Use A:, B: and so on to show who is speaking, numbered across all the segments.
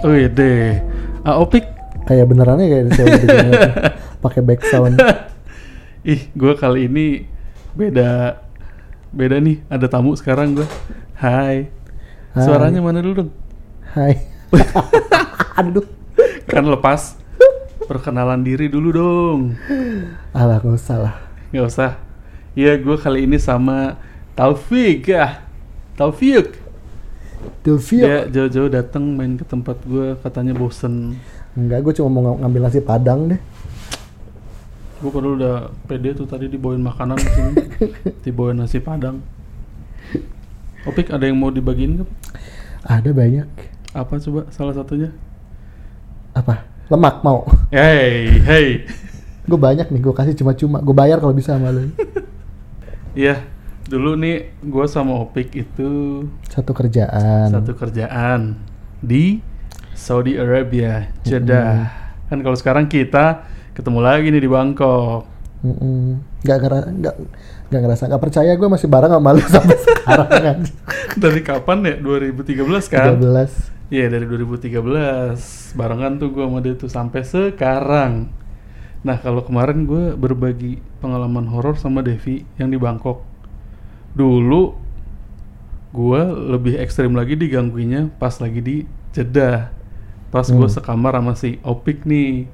A: Wih deh. Ah, Opik.
B: Kayak benerannya kayak. Pakai back sound.
A: Ih, gue kali ini beda beda nih. Ada tamu sekarang gue. Hai.
B: Hai.
A: Suaranya mana dulu dong?
B: Hai. Aduh.
A: Kan lepas. Perkenalan diri dulu dong.
B: Alah, nggak usah lah.
A: Nggak usah. Iya, gue kali ini sama Taufik ya. Taufik.
B: Delvia.
A: Dia jauh-jauh datang main ke tempat gue, katanya bosen.
B: Enggak, gue cuma mau ng- ngambil nasi padang deh.
A: Gue kalau udah pede tuh tadi dibawain makanan sini. dibawain nasi padang. Opik ada yang mau dibagiin nggak?
B: Ada banyak.
A: Apa coba salah satunya?
B: Apa? Lemak mau.
A: Hey, hey.
B: gue banyak nih, gue kasih cuma-cuma. Gue bayar kalau bisa sama lu.
A: Iya, dulu nih gue sama Opik itu
B: Satu kerjaan.
A: satu kerjaan di Saudi Arabia, Jeddah. Kan kalau sekarang kita ketemu lagi nih di Bangkok.
B: Mm-mm. Nggak ngera- nggak nggak ngerasa nggak percaya gue masih bareng sama lu sampai sekarang kan.
A: Dari kapan ya? 2013 kan?
B: 13.
A: Iya dari 2013 barengan tuh gue sama dia tuh sampai sekarang. Nah kalau kemarin gue berbagi pengalaman horor sama Devi yang di Bangkok. Dulu gue lebih ekstrim lagi digangguinnya pas lagi di Jeddah. Pas gue
B: Hmm.
A: sekamar sama si Opik nih.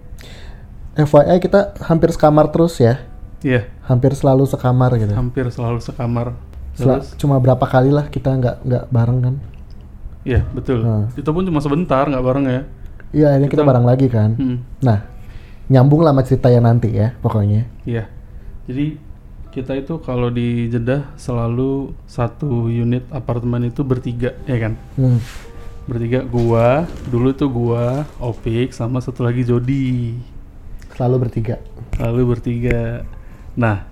B: FYI kita hampir sekamar terus ya.
A: Iya
B: Hampir selalu sekamar gitu.
A: hampir selalu sekamar.
B: Sel-
A: Terus?
B: cuma berapa kali lah kita nggak nggak bareng kan.
A: Iya betul.
B: Hmm.
A: Itu pun cuma sebentar nggak bareng ya.
B: Iya ini kita
A: Kita-
B: bareng lagi kan.
A: Hmm.
B: Nah nyambung lah sama cerita yang nanti ya pokoknya.
A: Iya. Jadi kita itu kalau di Jeddah selalu satu unit apartemen itu bertiga, ya kan?
B: Hmm.
A: Bertiga gua, dulu tuh gua, Opik sama satu lagi Jody.
B: Selalu bertiga.
A: Lalu bertiga. Nah,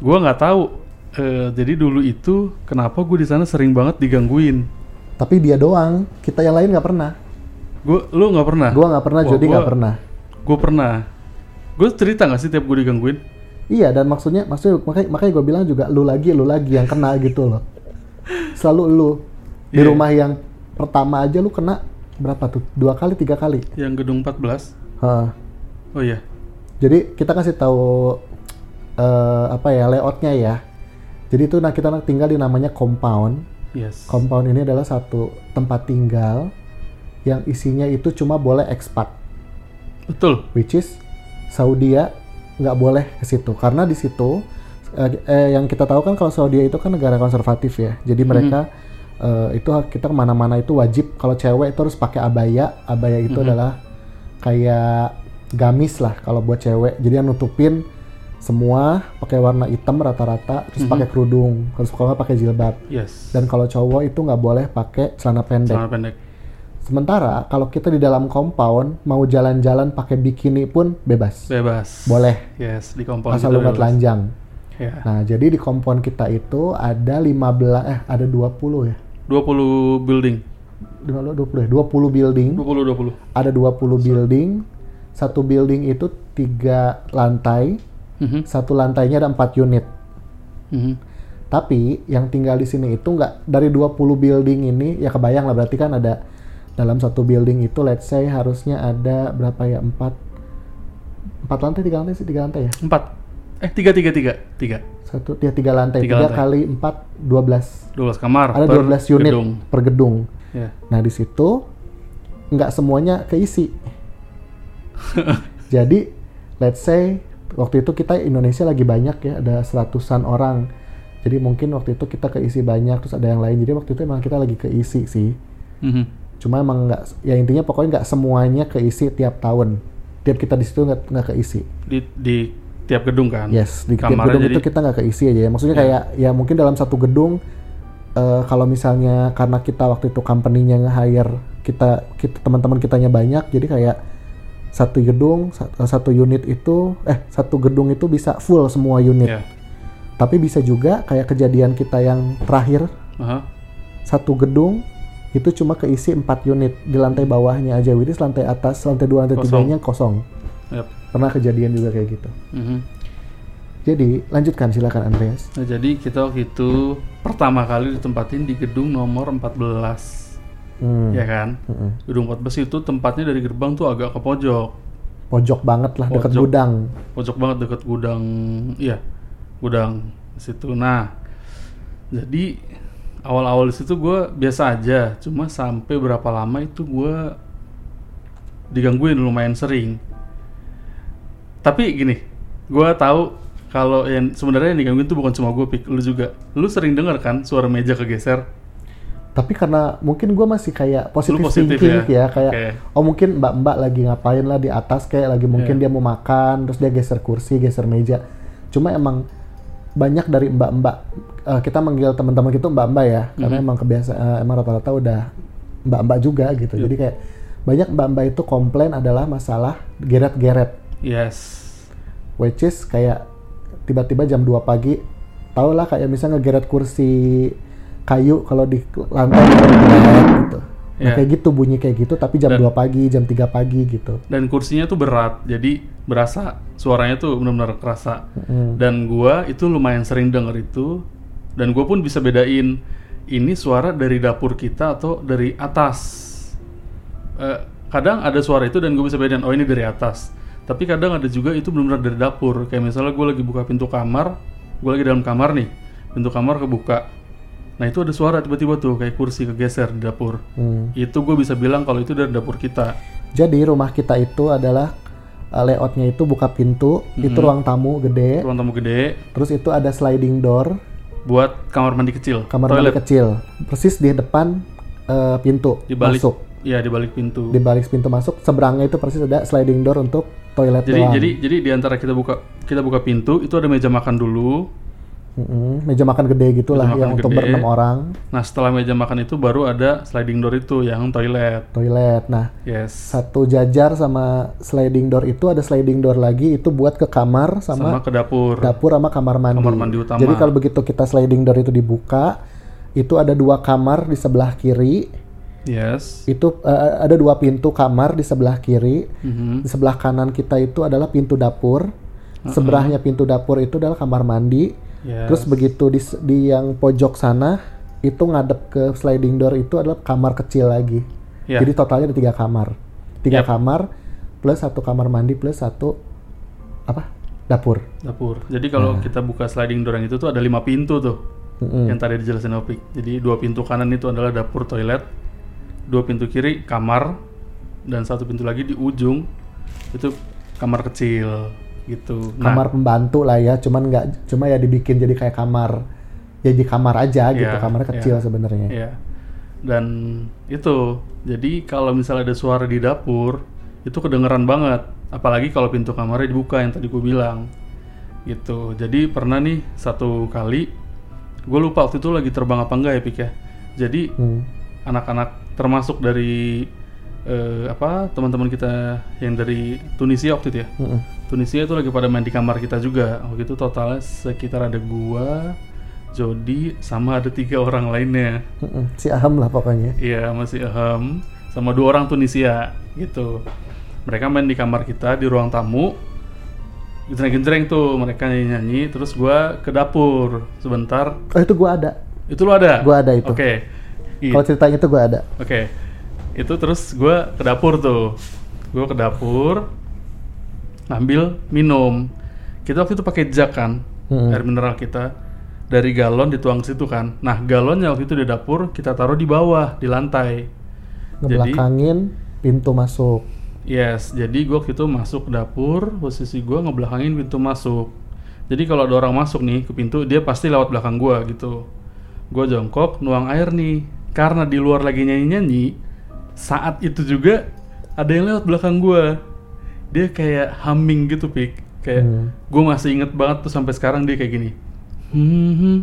A: gua nggak tahu. eh, jadi dulu itu kenapa gue di sana sering banget digangguin.
B: Tapi dia doang. Kita yang lain nggak pernah.
A: Gue, lu nggak pernah?
B: Gua nggak pernah,
A: Wah,
B: Jody
A: gua-
B: nggak pernah.
A: Gue pernah. Gue cerita nggak sih tiap gue digangguin?
B: Iya dan maksudnya maksudnya makanya makanya gue bilang juga lu lagi lu lagi yang kena gitu loh. Selalu lu di
A: Iya.
B: rumah yang pertama aja lu kena berapa tuh? Dua kali tiga kali.
A: Yang gedung 14.
B: Hah.
A: Oh iya.
B: Jadi kita kasih tahu eh, apa ya layoutnya ya. Jadi itu nah kita tinggal di namanya compound.
A: Yes.
B: Compound ini adalah satu tempat tinggal yang isinya itu cuma boleh expat,
A: Betul.
B: which is Saudi nggak boleh ke situ karena di situ eh, eh, yang kita tahu kan kalau Saudi itu kan negara konservatif ya. Jadi mereka eh, itu kita ke mana-mana itu wajib kalau cewek itu harus pakai abaya. Abaya itu
A: Mhm.
B: adalah kayak gamis lah kalau buat cewek. Jadi yang nutupin semua pakai warna hitam rata-rata, terus
A: Mhm.
B: pakai kerudung, harus kalau pakai jilbab.
A: Yes.
B: Dan kalau cowok itu nggak boleh pakai celana pendek.
A: Celana pendek.
B: Sementara kalau kita di dalam compound mau jalan-jalan pakai bikini pun bebas.
A: Bebas.
B: Boleh.
A: Yes, di kompon
B: Asal lu nggak telanjang.
A: Ya.
B: Nah, jadi di compound kita itu ada 15 eh ada 20 ya.
A: 20 building.
B: 20 20 ya, 20 building.
A: 20 20.
B: Ada 20 building. Satu building itu tiga lantai.
A: Mhm.
B: Satu lantainya ada 4 unit.
A: Mhm.
B: Tapi yang tinggal di sini itu nggak dari 20 building ini ya kebayang lah berarti kan ada dalam satu building itu let's say harusnya ada berapa ya? 4 4 lantai, tiga lantai sih, tiga lantai ya.
A: 4. Eh, 3 3 3. 3.
B: Satu dia tiga lantai,
A: Tiga
B: tiga
A: lantai.
B: kali 4 12.
A: 12 kamar
B: Ada
A: per
B: 12 unit
A: gedung.
B: per gedung.
A: Ya.
B: Nah di situ nggak semuanya keisi. Jadi let's say waktu itu kita Indonesia lagi banyak ya ada seratusan orang. Jadi mungkin waktu itu kita keisi banyak terus ada yang lain. Jadi waktu itu emang kita lagi keisi sih.
A: Mhm.
B: Cuma emang nggak ya intinya pokoknya nggak semuanya keisi tiap tahun. Tiap kita di situ nggak nggak keisi.
A: Di di tiap gedung kan.
B: Yes, di tiap
A: Kamarnya
B: gedung
A: jadi
B: itu kita nggak keisi aja ya. Maksudnya
A: Ya.
B: kayak ya mungkin dalam satu gedung eh, kalau misalnya karena kita waktu itu company-nya nge-hire kita kita teman-teman kitanya banyak, jadi kayak satu gedung sa- eh, satu unit itu eh satu gedung itu bisa full semua unit.
A: Ya.
B: Tapi bisa juga kayak kejadian kita yang terakhir
A: Aha.
B: satu gedung itu cuma keisi 4 unit di lantai bawahnya aja, which is lantai atas, lantai dua, lantai
A: Kosong.
B: tiganya kosong.
A: Yap.
B: Pernah kejadian juga kayak gitu.
A: Mhm.
B: Jadi lanjutkan silakan Andreas.
A: Nah, jadi kita waktu itu pertama kali ditempatin di gedung nomor 14.
B: Hmm.
A: ya kan
B: Mm-mm.
A: gedung 14 itu tempatnya dari gerbang tuh agak ke pojok
B: Pojok banget lah dekat
A: Pojok.
B: gudang.
A: pojok banget deket gudang iya gudang situ nah jadi awal-awal situ gue biasa aja cuma sampai berapa lama itu gue digangguin lumayan sering tapi gini gue tahu kalau yang sebenarnya yang digangguin itu bukan cuma gue pik lu juga lu sering dengar kan suara meja kegeser
B: Tapi karena mungkin gue masih kayak positive,
A: positif
B: thinking
A: ya?
B: ya, kayak
A: Oke.
B: oh mungkin mbak-mbak lagi ngapain lah di atas kayak lagi mungkin
A: Iya.
B: dia mau makan terus dia geser kursi, geser meja. Cuma emang banyak dari mbak-mbak eh, kita manggil teman-teman itu mbak-mbak ya, karena emang kebiasa eh, emang rata-rata udah mbak-mbak juga gitu.
A: Iya.
B: Jadi kayak banyak mbak-mbak itu komplain adalah masalah geret-geret
A: yes
B: which is kayak tiba-tiba jam 2 pagi tau lah kayak misalnya ngegeret kursi kayu kalau di lantai gitu. Nah,
A: Iya.
B: kayak gitu bunyi kayak gitu tapi jam
A: Dan-
B: 2 pagi, jam 3 pagi gitu.
A: dan kursinya tuh berat jadi berasa suaranya tuh benar-benar kerasa
B: Mm.
A: dan gua itu lumayan sering denger itu dan gua pun bisa bedain ini suara dari dapur kita atau dari atas. Eh, kadang ada suara itu dan gue bisa bedain oh ini dari atas. Tapi kadang ada juga itu benar-benar dari dapur. Kayak misalnya gue lagi buka pintu kamar gue lagi dalam kamar nih pintu kamar kebuka. Nah itu ada suara tiba-tiba tuh kayak kursi kegeser di dapur.
B: Hmm.
A: itu gue bisa bilang kalau itu dari dapur kita.
B: Jadi rumah kita itu adalah uh, layoutnya itu buka pintu, itu ruang tamu gede,
A: ruang tamu gede.
B: Terus itu ada sliding door,
A: buat kamar mandi kecil
B: kamar
A: toilet.
B: mandi kecil, persis di depan uh, pintu
A: di balik
B: masuk.
A: ya di balik pintu.
B: Di balik pintu masuk, seberangnya itu persis ada sliding door untuk toilet
A: jadi
B: doang.
A: jadi jadi di antara kita buka kita buka pintu itu ada meja makan dulu
B: Meja makan gede gitulah yang untuk
A: gede.
B: berenam orang,
A: nah setelah meja makan itu baru ada sliding door itu yang toilet
B: toilet. Nah,
A: yes
B: satu jajar sama sliding door itu ada sliding door lagi itu buat ke kamar
A: sama,
B: sama,
A: ke dapur
B: dapur sama kamar mandi.
A: Kamar mandi utama.
B: Jadi kalau begitu kita sliding door itu dibuka, itu ada dua kamar di sebelah kiri.
A: yes
B: Itu eh, ada dua pintu kamar di sebelah kiri.
A: Mhm.
B: Di sebelah kanan kita itu adalah pintu dapur. Seberahnya pintu dapur itu adalah kamar mandi.
A: Yes
B: Terus begitu di, di yang pojok sana itu ngadep ke sliding door itu adalah kamar kecil lagi.
A: Ya.
B: Jadi totalnya ada tiga kamar, tiga
A: Yap.
B: kamar plus satu kamar mandi plus satu apa dapur.
A: dapur jadi kalau kita buka sliding door yang itu tuh ada lima pintu tuh
B: Mm-mm.
A: yang tadi dijelasin Opik jadi dua pintu kanan itu adalah dapur toilet dua pintu kiri kamar dan satu pintu lagi di ujung itu kamar kecil gitu nah
B: Kamar pembantu lah ya, cuman nggak cuma ya dibikin jadi kayak kamar jadi kamar aja gitu,
A: Iya,
B: kamarnya kecil
A: iya.
B: sebenarnya.
A: Iya. Dan itu, jadi kalau misalnya ada suara di dapur, itu kedengeran banget. Apalagi kalau pintu kamarnya dibuka yang tadi gue bilang. Gitu. Jadi pernah nih satu kali, gue lupa waktu itu lagi terbang apa enggak ya Pik ya. Jadi
B: Hmm.
A: anak-anak termasuk dari eh, apa teman-teman kita yang dari Tunisia waktu itu ya.
B: Mm-mm.
A: Tunisia itu lagi pada main di kamar kita juga. Waktu itu totalnya sekitar ada gua, Jody, sama ada tiga orang lainnya.
B: Si Aham lah pokoknya.
A: Iya masih Ahem sama dua orang Tunisia gitu. Mereka main di kamar kita di ruang tamu. Genjreng-genjreng tuh mereka nyanyi-nyanyi. Terus gua ke dapur sebentar.
B: Oh itu gua ada.
A: Itu lo ada?
B: Gua ada itu.
A: Oke. Iya.
B: Kalau ceritanya itu gua ada.
A: Oke, itu terus gue ke dapur tuh, gue ke dapur ngambil minum. Kita waktu itu pakai jug kan,
B: Mm-mm.
A: air mineral kita dari galon dituang ke situ kan. Nah galonnya waktu itu di dapur kita taruh di bawah di lantai. Jadi
B: Ngebelakangin pintu masuk.
A: yes, jadi gue waktu itu masuk dapur, posisi gue ngebelakangin pintu masuk. Jadi kalau ada orang masuk nih ke pintu, dia pasti lewat belakang gue gitu. Gue jongkok, nuang air nih. Karena di luar lagi nyanyi-nyanyi, saat itu juga ada yang lewat belakang gue. Dia kayak humming gitu, pik. Kayak
B: Hmm.
A: gue masih inget banget tuh sampai sekarang dia kayak gini. Hmm, hmm.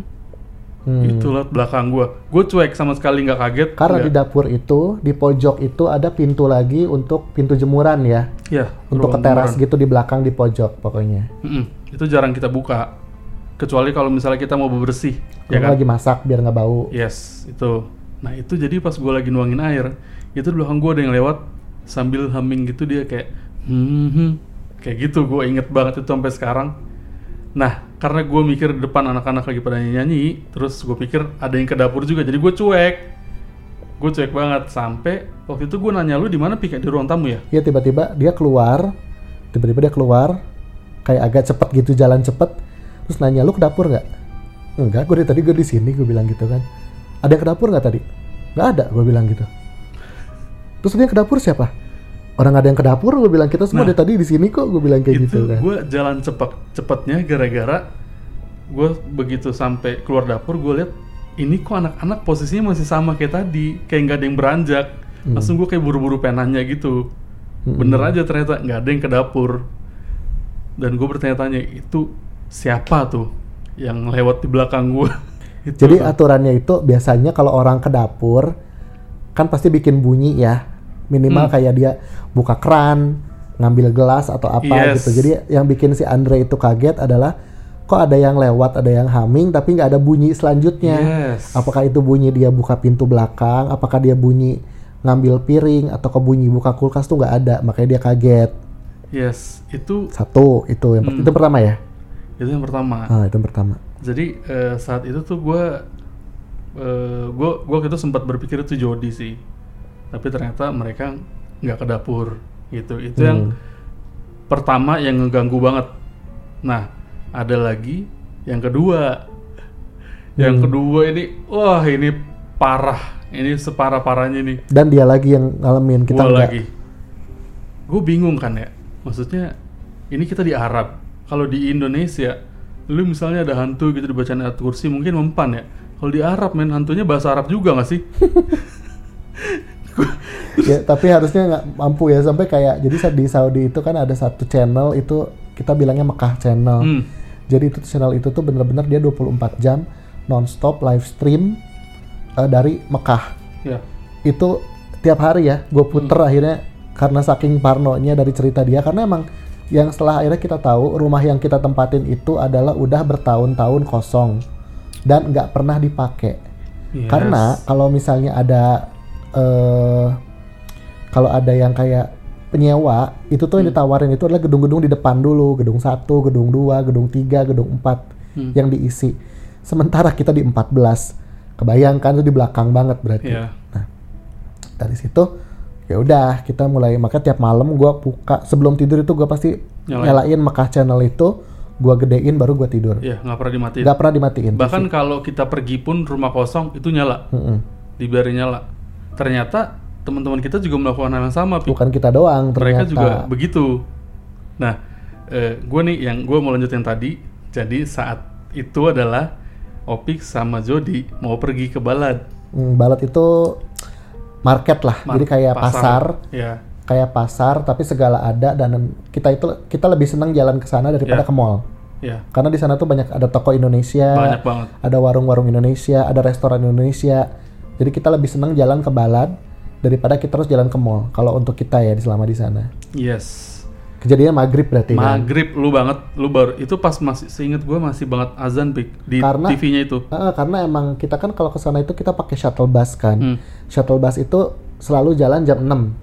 B: Hmm.
A: itu lewat belakang gue. Gue cuek sama sekali nggak kaget.
B: Karena di
A: nggak-
B: dapur itu di pojok itu ada pintu lagi untuk pintu jemuran ya.
A: ya,
B: Untuk ke teras
A: jemuran.
B: gitu di belakang di pojok pokoknya.
A: Mm-mm, itu jarang kita buka. Kecuali kalau misalnya kita mau bebersih, ya kan?
B: lagi masak biar nggak bau.
A: Yes, itu. Nah itu jadi pas gue lagi nuangin air, itu di belakang gue ada yang lewat sambil humming gitu dia kayak hmm, hmm. kayak gitu gue inget banget itu sampai sekarang. Nah karena gue mikir di depan anak-anak lagi pada nyanyi, terus gue pikir ada yang ke dapur juga, jadi gue cuek. Gue cuek banget sampai waktu itu gue nanya lu di mana pik di ruang tamu ya
B: Iya tiba-tiba dia keluar, tiba-tiba dia keluar, kayak agak cepet gitu jalan cepet, terus nanya lu ke dapur nggak? Enggak, gue dari tadi gue di sini gue bilang gitu kan. Ada yang ke dapur nggak tadi? Nggak ada, gue bilang gitu. Terus dia ke dapur siapa? Orang ada yang ke dapur, gue bilang kita semua
A: Nah.
B: dari tadi di sini kok, gue bilang kayak
A: itu
B: gitu kan.
A: gue jalan cepet cepetnya gara-gara gue begitu sampai keluar dapur gue lihat ini kok anak-anak posisinya masih sama kayak tadi kayak nggak ada yang beranjak
B: Hmm.
A: langsung gue kayak buru-buru penanya gitu
B: Hmm.
A: bener aja ternyata nggak ada yang ke dapur dan gue bertanya-tanya itu siapa tuh yang lewat di belakang gue Itu
B: Jadi
A: kan.
B: aturannya itu biasanya kalau orang ke dapur kan pasti bikin bunyi ya. Minimal
A: Hmm.
B: kayak dia buka keran, ngambil gelas atau apa
A: Yes.
B: gitu. Jadi yang bikin si Andre itu kaget adalah kok ada yang lewat, ada yang humming tapi nggak ada bunyi selanjutnya.
A: yes
B: Apakah itu bunyi dia buka pintu belakang, apakah dia bunyi ngambil piring atau ke bunyi buka kulkas tuh nggak ada, makanya dia kaget.
A: yes itu
B: Satu itu yang
A: Hmm.
B: itu pertama ya.
A: itu yang pertama
B: Ah, itu yang pertama.
A: jadi eh, saat itu tuh gue eh, gue gue itu sempat berpikir itu Jody sih tapi ternyata mereka nggak ke dapur gitu. Itu yang
B: Hmm.
A: pertama yang ngeganggu banget. Nah ada lagi yang kedua. Yang
B: Hmm.
A: kedua ini wah ini parah. Ini separah parahnya nih
B: Dan dia lagi yang ngalamin kita
A: Gua lagi. Gue bingung kan ya. Maksudnya ini kita di Arab. Kalau di Indonesia lu misalnya ada hantu gitu dibacain ayat kursi mungkin mempan ya. Kalau di Arab men hantunya bahasa Arab juga gak sih
B: ya tapi harusnya nggak mampu ya sampai kayak jadi di Saudi itu kan ada satu channel itu kita bilangnya Mekah channel
A: hmm.
B: jadi itu channel itu tuh bener-bener dia 24 jam nonstop live stream eh, dari Mekah
A: ya
B: itu tiap hari ya gue puter
A: Hmm.
B: akhirnya karena saking parnonya dari cerita dia karena emang yang setelah akhirnya kita tahu rumah yang kita tempatin itu adalah udah bertahun-tahun kosong dan nggak pernah dipakai
A: Yes.
B: karena kalau misalnya ada eh kalau ada yang kayak penyewa itu tuh yang
A: Hmm.
B: ditawarin itu adalah gedung-gedung di depan dulu, gedung satu, gedung dua, gedung tiga, gedung empat
A: Hmm.
B: yang diisi. Sementara kita di 14. Kebayangkan itu di belakang banget berarti.
A: ya
B: Nah, dari situ ya udah kita mulai maka tiap malam gua buka sebelum tidur itu gua pasti
A: Nyalain.
B: nyalain Mekah channel itu, gua gedein baru gua tidur.
A: ya nggak pernah dimatiin
B: Nggak pernah dimatiin.
A: bahkan kalau kita pergi pun rumah kosong itu nyala
B: Mm-mm.
A: dibiarin nyala ternyata teman-teman kita juga melakukan hal yang sama
B: bukan kita doang
A: mereka
B: ternyata.
A: juga begitu. Nah, gue nih yang gue mau lanjut yang tadi. Jadi saat itu adalah Opik sama Jody mau pergi ke balad.
B: Hmm, balat itu market lah,
A: Mar-
B: jadi kayak pasar.
A: Ya,
B: kayak pasar tapi segala ada dan kita itu kita lebih senang jalan ke sana daripada
A: Ya.
B: ke mall.
A: ya,
B: Karena di sana tuh banyak ada toko Indonesia,
A: banyak banget.
B: ada warung-warung Indonesia, ada restoran Indonesia. Jadi kita lebih senang jalan ke balad daripada kita terus jalan ke mall. Kalau untuk kita ya di selama di sana.
A: Yes.
B: Kejadian maghrib berarti kan?
A: Maghrib lu banget, lu baru itu pas masih seinget gue masih banget azan pik di
B: Karena-
A: TV-nya itu.
B: Ah, karena emang kita kan kalau ke sana itu kita pakai shuttle bus kan.
A: Hmm.
B: Shuttle bus itu selalu jalan jam 6.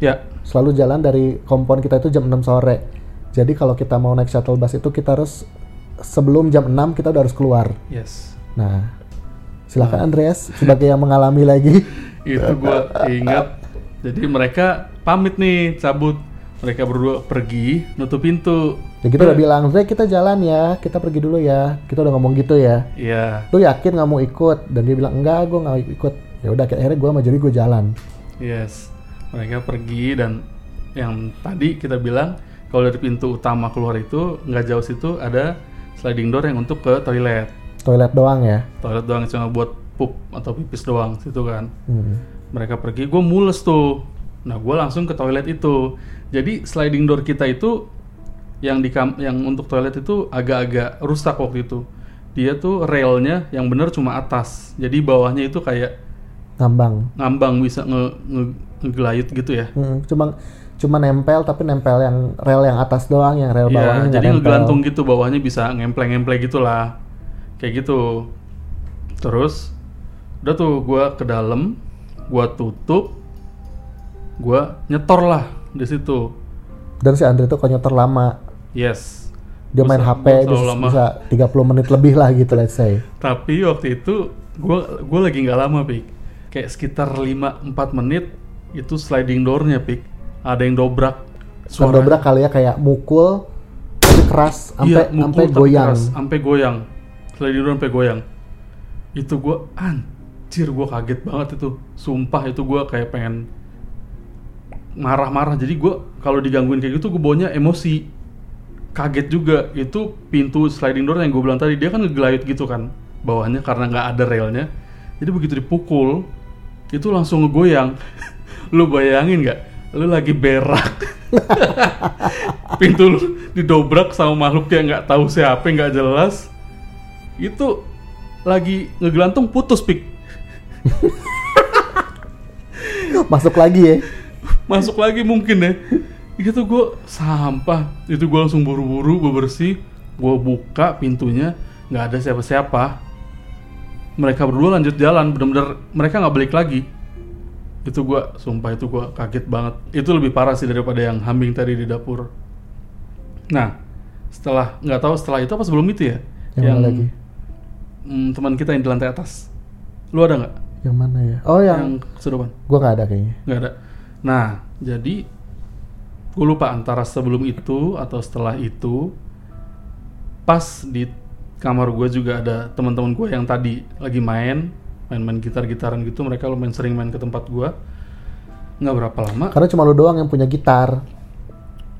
A: Ya,
B: Selalu jalan dari kompon kita itu jam 6 sore. Jadi kalau kita mau naik shuttle bus itu kita harus sebelum jam 6 kita udah harus keluar.
A: yes.
B: Nah, silakan Andreas sebagai yang mengalami lagi.
A: Itu gue ingat. Jadi mereka pamit nih cabut. Mereka berdua pergi nutup pintu.
B: Ya kita udah bilang, Andre kita jalan ya, kita pergi dulu ya. Kita udah ngomong gitu ya.
A: Iya.
B: Lu yakin nggak mau ikut? Dan dia bilang enggak, gue nggak ikut. Ya udah, akhirnya gue sama jadi gue jalan.
A: Yes, mereka pergi dan yang tadi kita bilang kalau dari pintu utama keluar itu nggak jauh situ ada sliding door yang untuk ke toilet.
B: Toilet doang ya.
A: Toilet doang cuma buat pup atau pipis doang situ kan.
B: Hmm.
A: Mereka pergi, gue mules tuh. Nah, gue langsung ke toilet itu. Jadi sliding door kita itu yang di kam- yang untuk toilet itu agak-agak rusak waktu itu. Dia tuh railnya yang bener cuma atas. Jadi bawahnya itu kayak
B: Ngambang.
A: ngambang bisa nge, nge- ngegelayut gitu ya.
B: Hmm, cuma cuma nempel tapi nempel yang rel yang atas doang, yang rel
A: Iya,
B: bawahnya nggak
A: jadi
B: nempel.
A: ngegantung gitu bawahnya bisa ngempleng-ngempleng gitu lah. Kayak gitu. Terus udah tuh gua ke dalam, gua tutup, gua nyetor lah di situ.
B: Dan si Andre itu konyotor lama.
A: Yes.
B: Dia
A: Gua
B: main HP bisa,
A: lama.
B: bisa 30 menit lebih lah gitu let's say.
A: Tapi waktu itu gua gua lagi nggak lama, Pik. kayak sekitar 5-4 menit itu sliding doornya pik ada yang dobrak
B: Suara dobrak kali ya kayak mukul tapi keras sampai
A: iya,
B: sampai goyang.
A: sampai goyang door sampai goyang. Itu gua anjir gua kaget banget itu. Sumpah itu gua kayak pengen marah-marah. Jadi gua kalau digangguin kayak gitu gue baunya emosi. Kaget juga. Itu pintu sliding door yang gue bilang tadi dia kan ngegelayut gitu kan bawahnya karena nggak ada railnya. Jadi begitu dipukul itu langsung ngegoyang. Lu bayangin nggak? Lu lagi berak. Pintu lu didobrak sama makhluk yang nggak tahu siapa nggak jelas itu lagi ngegelantung putus pik.
B: Masuk lagi ya.
A: masuk lagi mungkin ya. Gitu gue sampah. Itu gue langsung buru-buru gue bersih gue buka pintunya. Nggak ada siapa-siapa. Mereka berdua lanjut jalan bener-bener mereka nggak balik lagi. Itu gue sumpah itu gue kaget banget. Itu lebih parah sih daripada yang hambing tadi di dapur. Nah setelah nggak tahu setelah itu apa sebelum itu ya?
B: Yang mana lagi?
A: Mm, teman kita yang di lantai atas lu ada nggak
B: Yang mana ya? Oh yang,
A: yang kesurupan
B: gua nggak ada kayaknya.
A: nggak ada. Nah, jadi gue lupa antara sebelum itu atau setelah itu, pas di kamar gue juga ada teman-teman gue yang tadi lagi main, main-main gitar-gitaran gitu. Mereka lumayan sering main ke tempat gue. Nggak berapa lama,
B: Karena cuma lu doang yang punya gitar.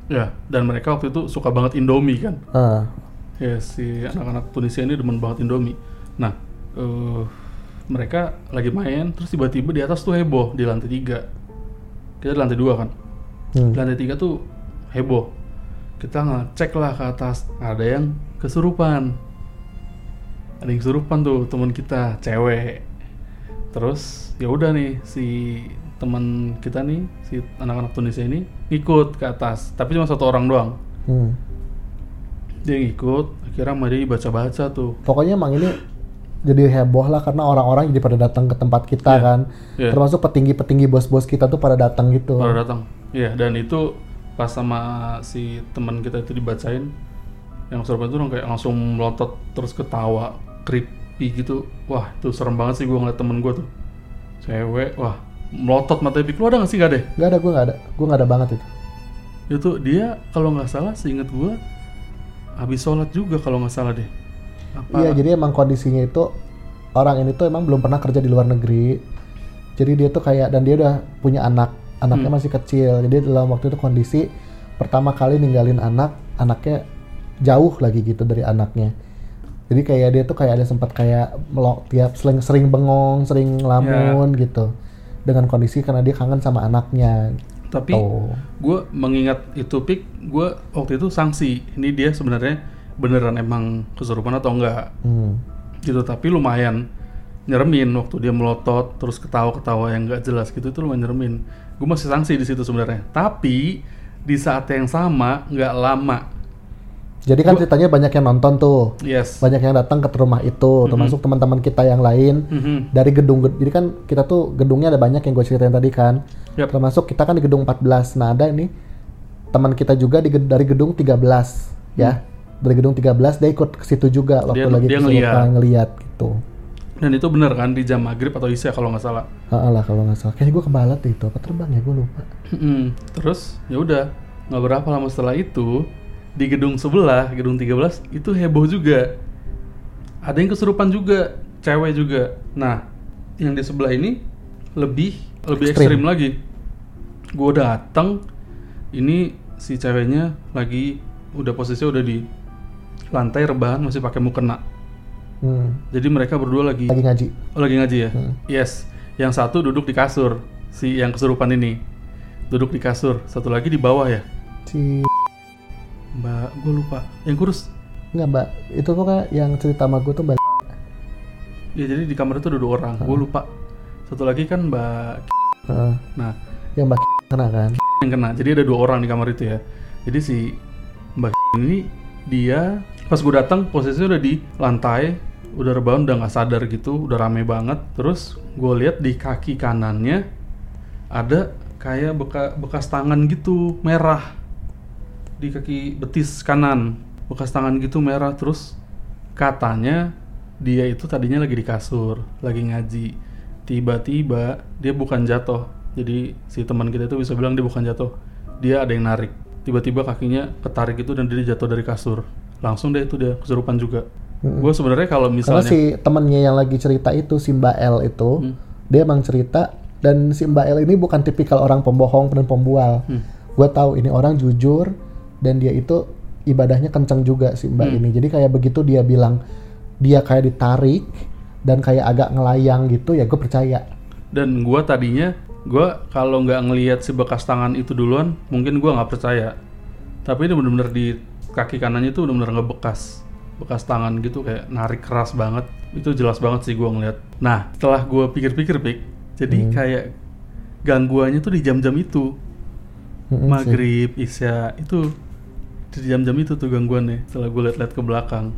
A: ya. Dan mereka waktu itu suka banget Indomie kan.
B: Ah,
A: Ya si anak-anak Tunisia ini demen banget Indomie. Nah, eh, mereka lagi main, terus tiba-tiba di atas tuh heboh di lantai tiga. Kita di lantai dua kan.
B: hmm.
A: Di lantai tiga tuh heboh. Kita ngecek lah ke atas, ada yang kesurupan. Ada yang kesurupan tuh teman kita, cewek. Terus ya udah nih si teman kita nih, si anak-anak Tunisia ini ngikut ke atas, tapi cuma satu orang doang.
B: Hmm.
A: Dia ngikut, akhirnya dia baca-baca tuh.
B: Pokoknya emang ini jadi heboh lah karena orang-orang jadi pada datang ke tempat kita
A: Iya,
B: kan.
A: iya.
B: Termasuk petinggi-petinggi bos-bos kita tuh pada datang gitu.
A: baru datang iya dan itu pas sama si teman kita itu dibacain yang serba itu kayak langsung melotot terus ketawa creepy gitu wah itu serem banget sih gue ngeliat temen gue tuh cewek wah melotot mata lu ada gak sih gak deh
B: Gak ada, gue gak ada. Gue gak ada banget itu.
A: itu dia kalau nggak salah seinget gue habis sholat juga kalau nggak salah deh apa
B: Iya, jadi emang kondisinya itu orang ini tuh emang belum pernah kerja di luar negeri. Jadi dia tuh kayak dan dia udah punya anak, anaknya
A: Hmm.
B: masih kecil. Jadi dalam waktu itu kondisi pertama kali ninggalin anak, anaknya jauh lagi gitu dari anaknya. Jadi kayak dia tuh kayak ada sempat kayak melok tiap sering sering bengong, sering ngelamun gitu. Dengan kondisi karena dia kangen sama anaknya.
A: tapi
B: Tuh.
A: gue mengingat itu pik gue waktu itu sanksi ini dia sebenarnya beneran emang kesurupan atau enggak
B: Hmm.
A: gitu tapi lumayan nyeremin waktu dia melotot terus ketawa-ketawa yang nggak jelas gitu itu lumayan nyeremin gue masih sanksi di situ sebenarnya tapi di saat yang sama nggak lama
B: Jadi kan ceritanya banyak yang nonton tuh.
A: yes
B: Banyak yang datang ke rumah itu, termasuk teman-teman kita yang lain.
A: Mhm.
B: dari gedung jadi kan kita tuh gedungnya ada banyak yang gue ceritain tadi kan
A: Yap.
B: termasuk kita kan di gedung 14 nah ada ini teman kita juga di dari gedung 13 ya dari gedung 13 dia ikut ke situ juga waktu.
A: Dia-
B: lagi
A: dia ngeliat.
B: ngeliat gitu.
A: Dan itu bener kan di jam maghrib atau isya kalau nggak salah.
B: Heeh lah kalau nggak salah. Kayaknya gue kebalat deh itu apa terbang ya gue lupa
A: terus ya udah nggak berapa lama setelah itu di gedung sebelah gedung 13 itu heboh juga. Ada yang kesurupan juga cewek juga. Nah yang di sebelah ini lebih lebih
B: Ekstrim.
A: ekstrim lagi. Gue datang ini si ceweknya lagi udah posisinya udah di lantai rebahan masih pakai mukena
B: hmm.
A: jadi mereka berdua lagi
B: lagi ngaji
A: Oh lagi ngaji ya?
B: Hmm.
A: Yes. Yang satu duduk di kasur, si yang kesurupan ini duduk di kasur. Satu lagi di bawah ya.
B: si
A: Mbak, gue lupa. Yang kurus.
B: nggak mbak itu kayak yang cerita sama gue tuh mbak
A: Ya jadi di kamar itu ada dua orang. Gue lupa. Satu lagi kan Mbak.
B: Heeh.
A: Nah,
B: yang mbak kena kan
A: yang kena. Jadi ada dua orang di kamar itu ya. Jadi si Mbak ini dia pas gue datang posisinya udah di lantai, udah rebahan udah nggak sadar gitu, udah rame banget. Terus gue lihat di kaki kanannya ada kayak beka- bekas tangan gitu merah di kaki betis kanan, bekas tangan gitu merah. Terus katanya dia itu tadinya lagi di kasur, lagi ngaji. tiba-tiba dia bukan jatuh jadi si teman kita itu bisa bilang dia bukan jatuh dia ada yang narik tiba-tiba kakinya ketarik itu dan dia jatuh dari kasur langsung deh itu dia kesurupan juga
B: Mm-mm.
A: gue sebenarnya kalau
B: Karena
A: misalnya
B: si temennya yang lagi cerita itu si Mbak L itu,
A: Hmm.
B: dia emang cerita dan si Mbak L ini bukan tipikal orang pembohong dan pembual.
A: Hmm.
B: Gue tahu ini orang jujur dan dia itu ibadahnya kencang juga si Mbak
A: Hmm.
B: ini. Jadi kayak begitu dia bilang dia kayak ditarik dan kayak agak ngelayang gitu ya gue percaya.
A: dan gue tadinya gue kalau nggak ngelihat si bekas tangan itu duluan mungkin gue nggak percaya tapi ini bener-bener di kaki kanannya itu bener-bener ngebekas bekas tangan gitu kayak narik keras banget. Itu jelas banget sih gue ngeliat. Nah setelah gue pikir-pikir pik jadi
B: Hmm.
A: kayak gangguannya tuh di jam-jam itu.
B: Sih.
A: maghrib isya itu di jam-jam itu tuh gangguannya setelah gue liat-liat ke belakang.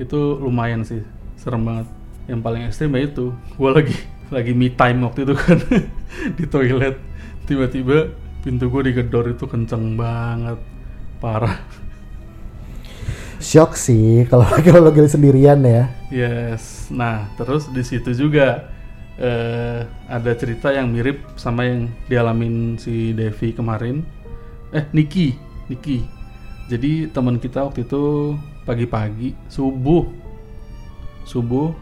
A: Itu lumayan sih serem banget. Yang paling ekstrim ya itu gue lagi lagi me time waktu itu kan di toilet. Tiba-tiba pintu gue digedor itu kenceng banget parah
B: Shock sih kalau kalau lagi sendirian ya.
A: yes. Nah terus di situ juga eh, ada cerita yang mirip sama yang dialamin si Devi kemarin. Eh Niki Niki. Jadi teman kita waktu itu pagi-pagi subuh subuh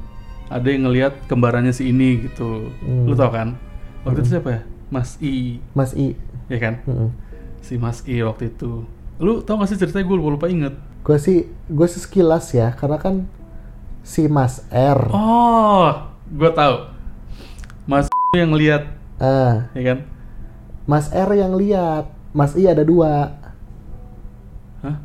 A: ada yang ngelihat kembarannya si ini gitu.
B: Hmm.
A: lu tau kan? Waktu itu siapa ya? Mas I.
B: Mas I.
A: ya kan?
B: Mm-mm.
A: si Mas I waktu itu. Lu tau gak sih ceritanya? Gue lupa, lupa inget
B: Gue sih gue sih sekilas ya karena kan si Mas R.
A: oh gue tahu Mas yang lihat
B: Ah,
A: ya kan
B: Mas R yang lihat. Mas I ada dua.
A: Hah?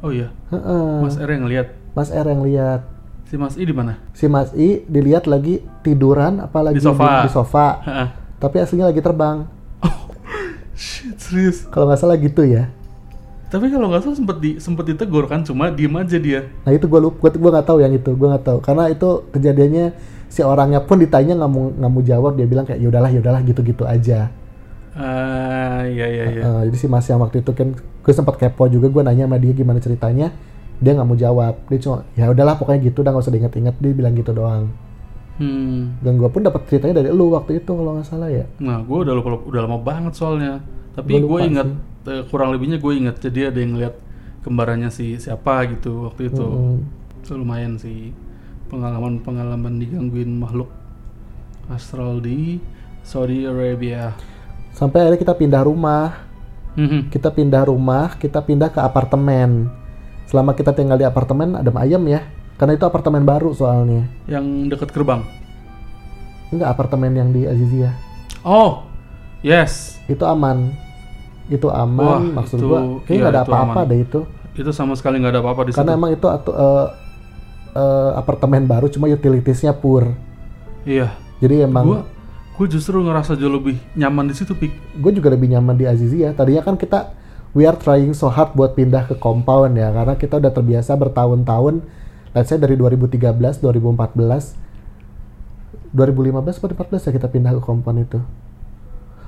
A: Oh iya,
B: Heeh.
A: Mas R yang ngeliat.
B: Mas R yang lihat.
A: Si Mas I di mana?
B: Si Mas I dilihat lagi tiduran apalagi
A: Di sofa.
B: di, sofa.
A: Heeh.
B: Tapi aslinya lagi terbang.
A: Shit, serius.
B: Kalau nggak salah gitu ya.
A: Tapi kalau nggak salah sempet di sempet ditegur kan, cuma diem aja dia.
B: Nah itu gue lupa, gue nggak tahu yang itu, gue nggak tahu karena itu kejadiannya si orangnya pun ditanya nggak mau nggak mau jawab dia bilang kayak yaudahlah yaudahlah gitu-gitu aja.
A: Ah, iya iya iya.
B: Uh, jadi si Mas yang waktu itu kan gue sempat kepo juga gue nanya sama dia gimana ceritanya dia nggak mau jawab dia cuma ya udahlah pokoknya gitu udah nggak usah diinget-inget dia bilang gitu doang
A: Hmm.
B: dan gue pun dapat ceritanya dari lu waktu itu kalau nggak salah ya
A: Nah, gue udah lupa, udah lama banget soalnya. Tapi gue inget eh, kurang lebihnya gue inget. Jadi ada yang ngeliat kembarannya si siapa gitu waktu itu.
B: Mm-mm.
A: Itu lumayan sih pengalaman-pengalaman digangguin makhluk astral di Saudi Arabia.
B: sampai akhirnya kita pindah rumah
A: Mhm.
B: kita pindah rumah kita pindah ke apartemen selama kita tinggal di apartemen ada ayam ya karena itu apartemen baru soalnya
A: Yang deket gerbang.
B: enggak apartemen yang di Azizia
A: Oh, yes.
B: itu aman itu aman
A: Wah,
B: maksud
A: itu-
B: gua kayaknya
A: iya,
B: nggak ada apa-apa deh itu
A: Itu sama sekali nggak ada apa-apa di
B: karena
A: situ.
B: emang itu atu- eh, eh, apartemen baru cuma utilitiesnya pur
A: Iya.
B: jadi emang
A: Gue gue justru ngerasa jauh lebih nyaman di situ, Pik.
B: gue juga lebih nyaman di Azizia. Tadinya kan kita we are trying so hard buat pindah ke compound ya karena kita udah terbiasa bertahun-tahun. Let's say dari 2013, 2014, 2015 atau 2014 ya kita pindah ke compound itu.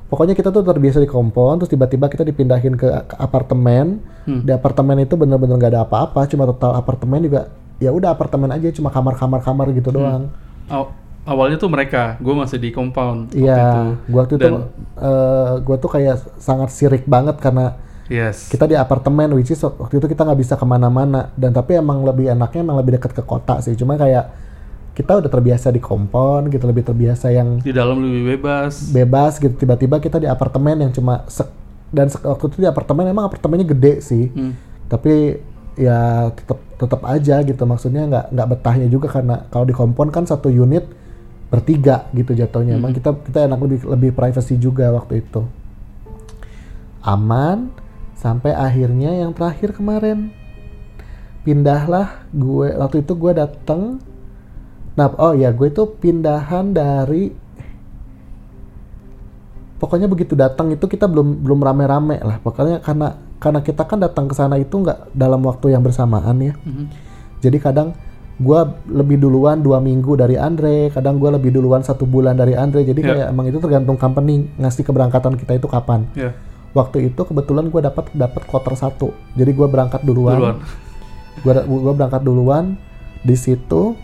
B: Pokoknya kita tuh terbiasa di compound, terus tiba-tiba kita dipindahin ke, ke apartemen.
A: Hmm.
B: Di apartemen itu bener-bener nggak ada apa-apa, cuma total apartemen juga ya udah apartemen aja, cuma kamar-kamar-kamar gitu
A: Hmm.
B: doang.
A: Aw- awalnya tuh mereka, gue masih di compound. waktu itu.
B: Iya, gua waktu itu
A: Dan-
B: eh, gua tuh kayak sangat sirik banget karena
A: Yes.
B: kita di apartemen which is waktu itu kita nggak bisa ke mana-mana. Dan tapi emang lebih enaknya emang lebih dekat ke kota sih. Cuma kayak kita udah terbiasa di kompon gitu lebih terbiasa yang
A: di dalam lebih bebas.
B: bebas gitu. Tiba-tiba kita di apartemen yang cuma sek dan sek- waktu itu di apartemen emang apartemennya gede sih.
A: Hmm.
B: tapi ya tetap tetap aja gitu. Maksudnya nggak nggak betahnya juga karena kalau di kompon kan satu unit bertiga gitu jatuhnya. Emang kita kita enak lebih lebih privacy juga waktu itu. Aman sampai akhirnya yang terakhir kemarin. Pindahlah gue waktu itu gue datang nah oh ya gue itu pindahan dari pokoknya begitu datang itu kita belum belum rame-rame lah. Pokoknya karena karena kita kan datang ke sana itu nggak dalam waktu yang bersamaan ya.
A: Mhm.
B: jadi kadang gue lebih duluan dua minggu dari Andre kadang gue lebih duluan satu bulan dari Andre. Jadi
A: Ya.
B: kayak emang itu tergantung company ngasih keberangkatan kita itu kapan.
A: Ya,
B: waktu itu kebetulan gue dapat dapat kloter satu. Jadi gue berangkat
A: duluan.
B: duluan. Gue gue berangkat duluan. Di situ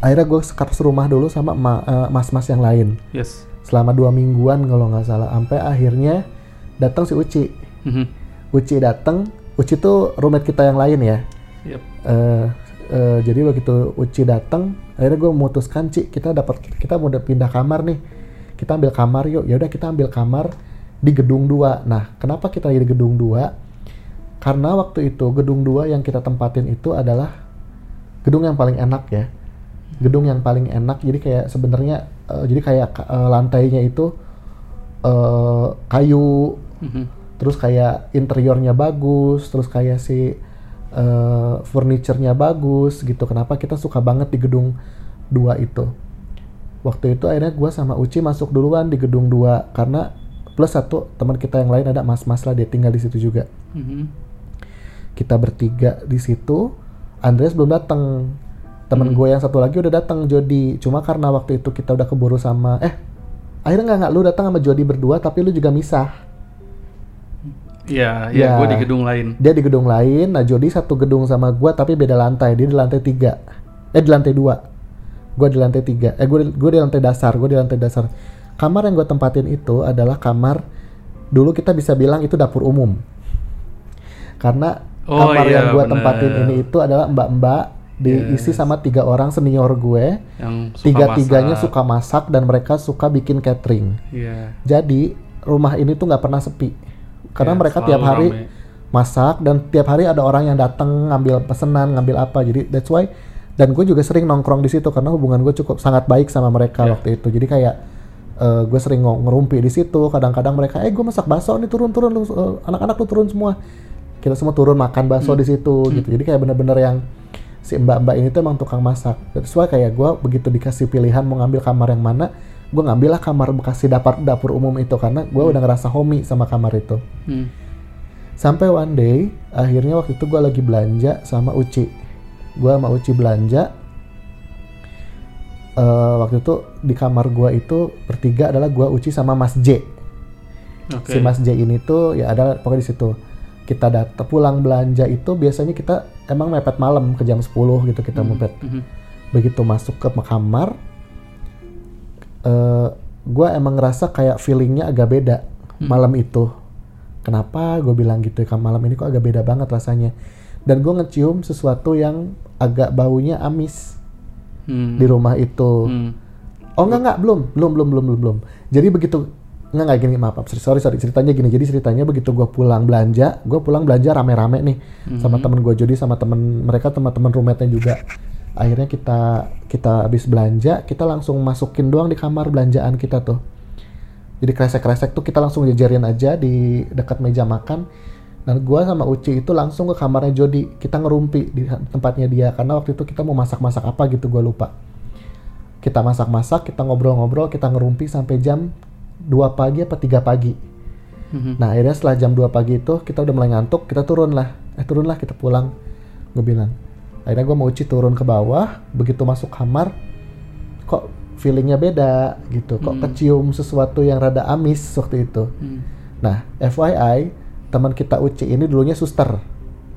B: akhirnya gue sekat serumah dulu sama ma- eh, mas-mas yang lain.
A: Yes.
B: selama dua mingguan kalau nggak salah. Sampai akhirnya datang si Uci.
A: Mhm.
B: Uci datang. Uci tuh roommate kita yang lain ya.
A: Yep.
B: Eh, eh, jadi begitu Uci datang akhirnya gue memutuskan Ci kita dapat kita mau pindah kamar nih. Kita ambil kamar yuk. Ya udah kita ambil kamar di gedung 2 nah kenapa kita di gedung 2 karena waktu itu gedung 2 yang kita tempatin itu adalah gedung yang paling enak ya gedung yang paling enak jadi kayak sebenarnya eh, jadi kayak ka- eh, lantainya itu eh, kayu
A: Mhm.
B: terus kayak interiornya bagus, terus kayak si eh, furniturnya bagus gitu. Kenapa kita suka banget di gedung 2 itu? Waktu itu akhirnya gua sama Uci masuk duluan di gedung 2 karena plus satu teman kita yang lain ada mas-mas lah dia tinggal di situ juga.
A: Mhm.
B: Kita bertiga di situ. Andreas belum datang. Temen gue yang satu lagi udah datang Jody. Cuma karena waktu itu kita udah keburu sama eh akhirnya nggak nggak lu datang sama Jody berdua tapi lu juga misah.
A: Iya,
B: Ya.
A: ya, gue di gedung lain.
B: dia di gedung lain nah Jody satu gedung sama gua tapi beda lantai dia di lantai tiga eh di lantai dua gua di lantai tiga eh gue gue di lantai dasar gue di lantai dasar kamar yang gue tempatin itu adalah kamar dulu kita bisa bilang itu dapur umum karena
A: Oh,
B: kamar
A: iya,
B: yang gue tempatin ini itu adalah mbak-mbak diisi sama tiga orang senior gue
A: Yang suka
B: tiga-tiganya
A: masak.
B: suka masak dan mereka suka bikin catering
A: Iya.
B: jadi rumah ini tuh nggak pernah sepi karena
A: Ya,
B: mereka tiap hari
A: rame.
B: masak dan tiap hari ada orang yang datang ngambil pesanan ngambil apa jadi that's why dan gue juga sering nongkrong di situ karena hubungan gue cukup sangat baik sama mereka
A: Ya.
B: waktu itu jadi kayak eh, gue sering ngerumpi di situ. Kadang-kadang mereka eh gue masak bakso nih turun turun lu eh, anak-anak lu turun semua. Kita semua turun makan bakso di situ gitu. Jadi kayak bener-bener yang si mbak-mbak ini tuh emang tukang masak. That's why kayak gue begitu dikasih pilihan mau ngambil kamar yang mana gue ngambil lah kamar bekasi dapur dapur umum itu. Karena gue udah ngerasa homey sama kamar itu.
A: Hmm.
B: Sampai one day, akhirnya waktu itu gue lagi belanja sama Uci. Gue sama Uci belanja. Eh, waktu itu di kamar gue itu bertiga adalah gue Uci sama Mas J.
A: Oke.
B: Si Mas J ini tuh ya ada pokoknya di situ. Kita datang pulang belanja itu biasanya kita emang mepet malam ke jam 10 gitu kita mepet.
A: Mhm.
B: Begitu masuk ke kamar, eh gue emang ngerasa kayak feelingnya agak beda malam itu. Kenapa gue bilang gitu ya malam ini kok agak beda banget rasanya. Dan gue ngecium sesuatu yang agak baunya amis
A: Hmm.
B: di rumah itu.
A: Hmm.
B: Oh enggak enggak belum belum belum belum belum belum. Jadi begitu enggak enggak gini maaf, maaf sorry sorry ceritanya gini. Jadi ceritanya begitu gue pulang belanja, gue pulang belanja rame-rame nih sama temen gue Jody sama temen mereka teman-teman roommate-nya juga. Akhirnya kita kita habis belanja, kita langsung masukin doang di kamar belanjaan kita tuh. Jadi kresek-kresek tuh kita langsung jajarin aja di dekat meja makan. Dan gua sama Uci itu langsung ke kamarnya Jody. Kita ngerumpi di tempatnya dia karena waktu itu kita mau masak-masak apa gitu gua lupa. Kita masak-masak, kita ngobrol-ngobrol, kita ngerumpi sampai jam 2 pagi apa 3 pagi.
A: Mhm.
B: Nah akhirnya setelah jam 2 pagi itu kita udah mulai ngantuk, kita turun lah. Eh turun lah kita pulang. Gue bilang. Akhirnya gue mau Uci turun ke bawah, begitu masuk kamar, kok feelingnya beda gitu. Kok kecium sesuatu yang rada amis waktu itu.
A: Hmm.
B: Nah FYI, teman kita Uci ini dulunya suster.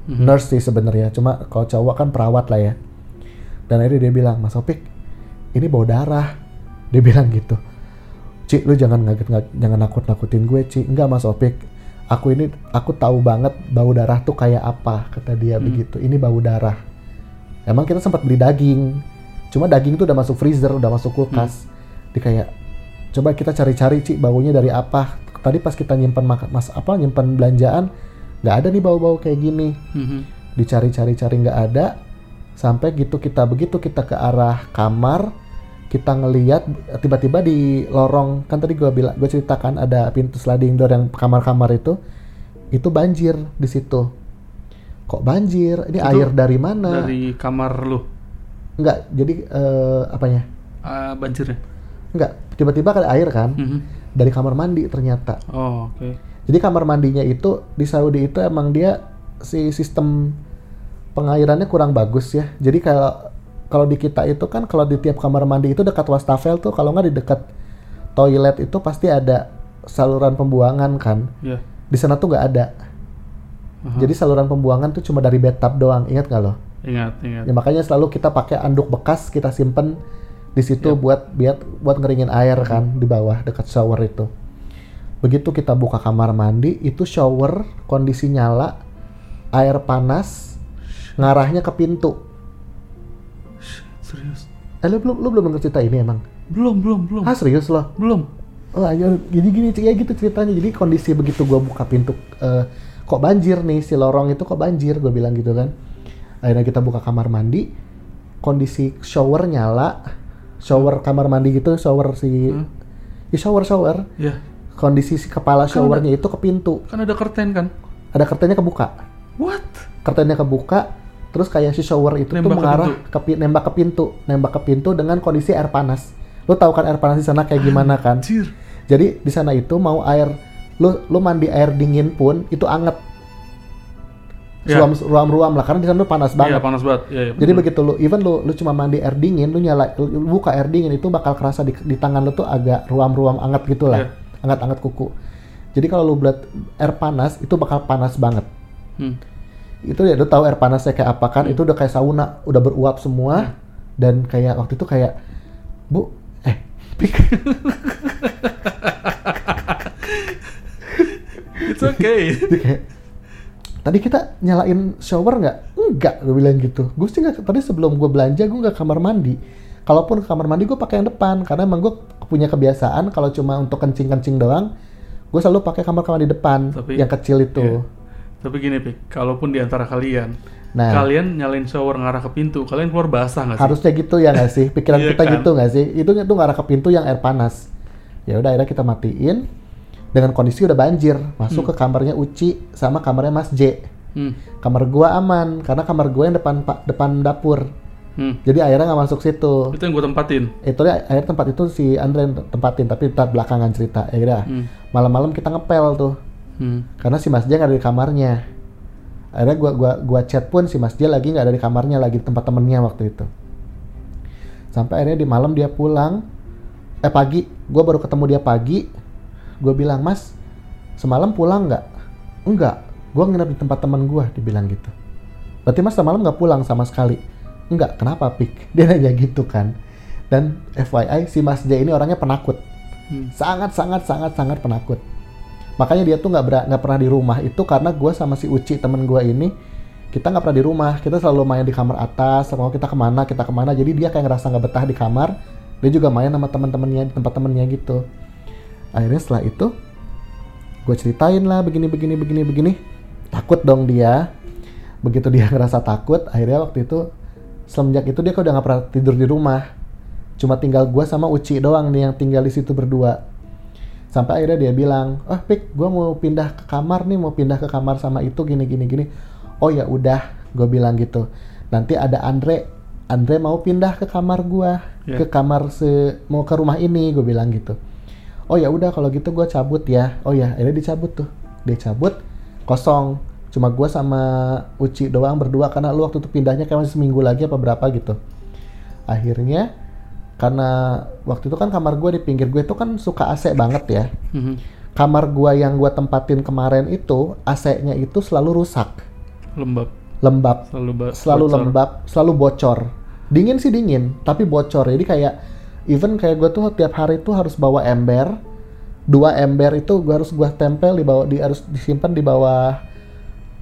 A: Mhm.
B: Nurse sih sebenarnya, cuma kalau cowok kan perawat lah ya. Dan akhirnya dia bilang, Mas Opik, ini bau darah. Dia bilang gitu. Ci, lu jangan ngaget jangan nakut-nakutin gue, Ci. Enggak, Mas Opik. Aku ini aku tahu banget bau darah tuh kayak apa, kata dia begitu. Ini bau darah. Emang kita sempat beli daging. Cuma daging tuh udah masuk freezer, udah masuk kulkas. Dia kayak coba kita cari-cari, Ci, baunya dari apa? Tadi pas kita nyimpan makan mas apa nyimpan belanjaan, nggak ada nih bau-bau kayak gini
A: Mhm.
B: dicari-cari-cari nggak ada sampai gitu kita begitu kita ke arah kamar kita ngeliat tiba-tiba di lorong kan tadi gue bilang gue ceritakan ada pintu sliding door yang kamar-kamar itu itu banjir di situ kok banjir ini
A: Itu
B: air dari mana
A: Dari kamar lu.
B: nggak jadi eh, apanya
A: Ah, banjirnya.
B: nggak tiba-tiba ada air kan
A: Mhm.
B: Dari kamar mandi ternyata
A: Oh, oke.
B: Jadi kamar mandinya itu di Saudi itu emang dia si sistem pengairannya kurang bagus ya. Jadi kalau kalau di kita itu kan kalau di tiap kamar mandi itu dekat wastafel tuh kalau nggak di dekat toilet itu pasti ada saluran pembuangan kan.
A: Ya.
B: Di sana tuh nggak ada.
A: Aha.
B: Jadi saluran pembuangan tuh cuma dari bathtub doang. Ingat nggak lo?
A: Ingat, ingat.
B: Ya makanya selalu kita pakai anduk bekas kita simpen di situ
A: Yap.
B: buat biar buat ngeringin air kan di bawah dekat shower itu. Begitu kita buka kamar mandi, itu shower kondisi nyala, air panas, ngarahnya ke pintu.
A: Serius?
B: Eh lu belum lu belum denger cerita ini emang?
A: Belum, belum, belum.
B: Ah serius loh?
A: Belum.
B: Oh ayo gini gini ya gitu ceritanya. Jadi kondisi begitu gua buka pintu eh, kok banjir nih si lorong itu kok banjir gue bilang gitu kan. Akhirnya kita buka kamar mandi, kondisi shower nyala, shower kamar mandi gitu, shower si
A: Hmm.
B: ya shower shower.
A: Ya,
B: Kondisi si kepala
A: Kan
B: showernya itu ke pintu,
A: kan ada curtain kan?
B: ada kertennya kebuka.
A: What?
B: Kertennya kebuka, terus kayak si shower itu tuh
A: Nembak ke
B: mengarah
A: pintu.
B: ke, nembak ke pintu, nembak ke pintu dengan kondisi air panas. Lu tahu kan air panas di sana kayak gimana kan?
A: Anjir.
B: Jadi di sana itu mau air lu lu mandi air dingin pun itu anget.
A: Ya.
B: Ruam ruam-ruam lah karena di sana tuh panas
A: Iya,
B: banget.
A: panas banget. Iya, iya,
B: Jadi
A: betul.
B: begitu lu even lu lu cuma mandi air dingin, lu nyala lu, buka air dingin itu bakal kerasa di, di tangan lu tuh agak ruam-ruam anget gitu lah.
A: Iya.
B: Anget-anget kuku. Jadi kalau lu buat air panas itu bakal panas banget.
A: Hmm.
B: Itu ya lu tahu air panasnya kayak apa kan? Itu udah kayak sauna, udah beruap semua dan kayak waktu itu kayak Bu, eh Pik,
A: It's okay.
B: Tadi kita nyalain shower nggak? Enggak, gue bilang gitu. Gue sih nggak. Tadi sebelum gue belanja gue nggak kamar mandi. Kalaupun ke kamar mandi gue pakai yang depan karena emang gue punya kebiasaan kalau cuma untuk kencing-kencing doang, gue selalu pakai kamar kamar di depan
A: Tapi-
B: yang kecil itu.
A: Iya. Tapi gini, Pik, kalaupun di antara kalian,
B: Nah.
A: kalian nyalain shower ngarah ke pintu, kalian keluar basah nggak sih?
B: Harusnya gitu ya nggak sih? Pikiran
A: Iya
B: kita
A: kan?
B: gitu nggak sih? Itu itu ngarah ke pintu yang air panas. Ya udah akhirnya kita matiin dengan kondisi udah banjir masuk ke kamarnya Uci sama kamarnya Mas J.
A: Hmm.
B: Kamar gua aman karena kamar gua yang depan pa- depan dapur.
A: Hmm.
B: Jadi akhirnya nggak masuk situ.
A: Itu yang gue tempatin.
B: Itu dia akhirnya tempat itu si Andre yang tempatin tapi ntar belakangan cerita ya udah.
A: Hmm.
B: Malam-malam kita ngepel tuh
A: Hmm.
B: karena si Mas J nggak ada di kamarnya. Akhirnya gua gua gua chat pun si Mas J lagi nggak ada di kamarnya lagi di tempat temennya waktu itu. Sampai akhirnya di malam dia pulang. Eh pagi, gua baru ketemu dia pagi. Gua bilang Mas, semalam pulang nggak? Enggak, gua nginep di tempat teman gua. Dibilang gitu. Berarti Mas semalam nggak pulang sama sekali? Enggak, kenapa Pik? Dia nanya gitu kan. Dan FYI si Mas J ini orangnya penakut
A: Hmm.
B: sangat sangat sangat sangat penakut makanya dia tuh nggak nggak pernah di rumah itu karena gue sama si Uci temen gue ini kita nggak pernah di rumah kita selalu main di kamar atas mau kita ke mana kita ke mana jadi dia kayak ngerasa nggak betah di kamar dia juga main sama teman-temannya di tempat temennya gitu akhirnya setelah itu gue ceritain lah begini begini begini begini. Takut dong dia. Begitu dia ngerasa takut akhirnya waktu itu semenjak itu dia kok udah nggak pernah tidur di rumah. Cuma tinggal gue sama Uci doang nih yang tinggal di situ berdua. Sampai akhirnya dia bilang ah pik gue mau pindah ke kamar nih mau pindah ke kamar sama itu gini gini gini. Oh ya udah gue bilang gitu. Nanti ada Andre. Andre mau pindah ke kamar gue
A: Ya.
B: ke kamar se mau ke rumah ini gue bilang gitu oh ya udah kalau gitu gue cabut ya. Oh ya akhirnya dicabut tuh. Dia cabut kosong. Cuma gue sama Uci doang berdua karena lu waktu itu pindahnya kayak masih seminggu lagi apa berapa gitu. Akhirnya karena waktu itu kan kamar gue di pinggir gue itu kan suka AC banget ya.
A: Mhm.
B: kamar gua yang gua tempatin kemarin itu AC-nya itu selalu rusak.
A: Lembab.
B: lembab.
A: Selalu
B: selalu
A: bocor.
B: lembab selalu bocor. Dingin sih dingin tapi bocor. Jadi kayak even kayak gue tuh tiap hari tuh harus bawa ember. Dua ember itu gua harus gua tempel di bawah di harus disimpan di bawah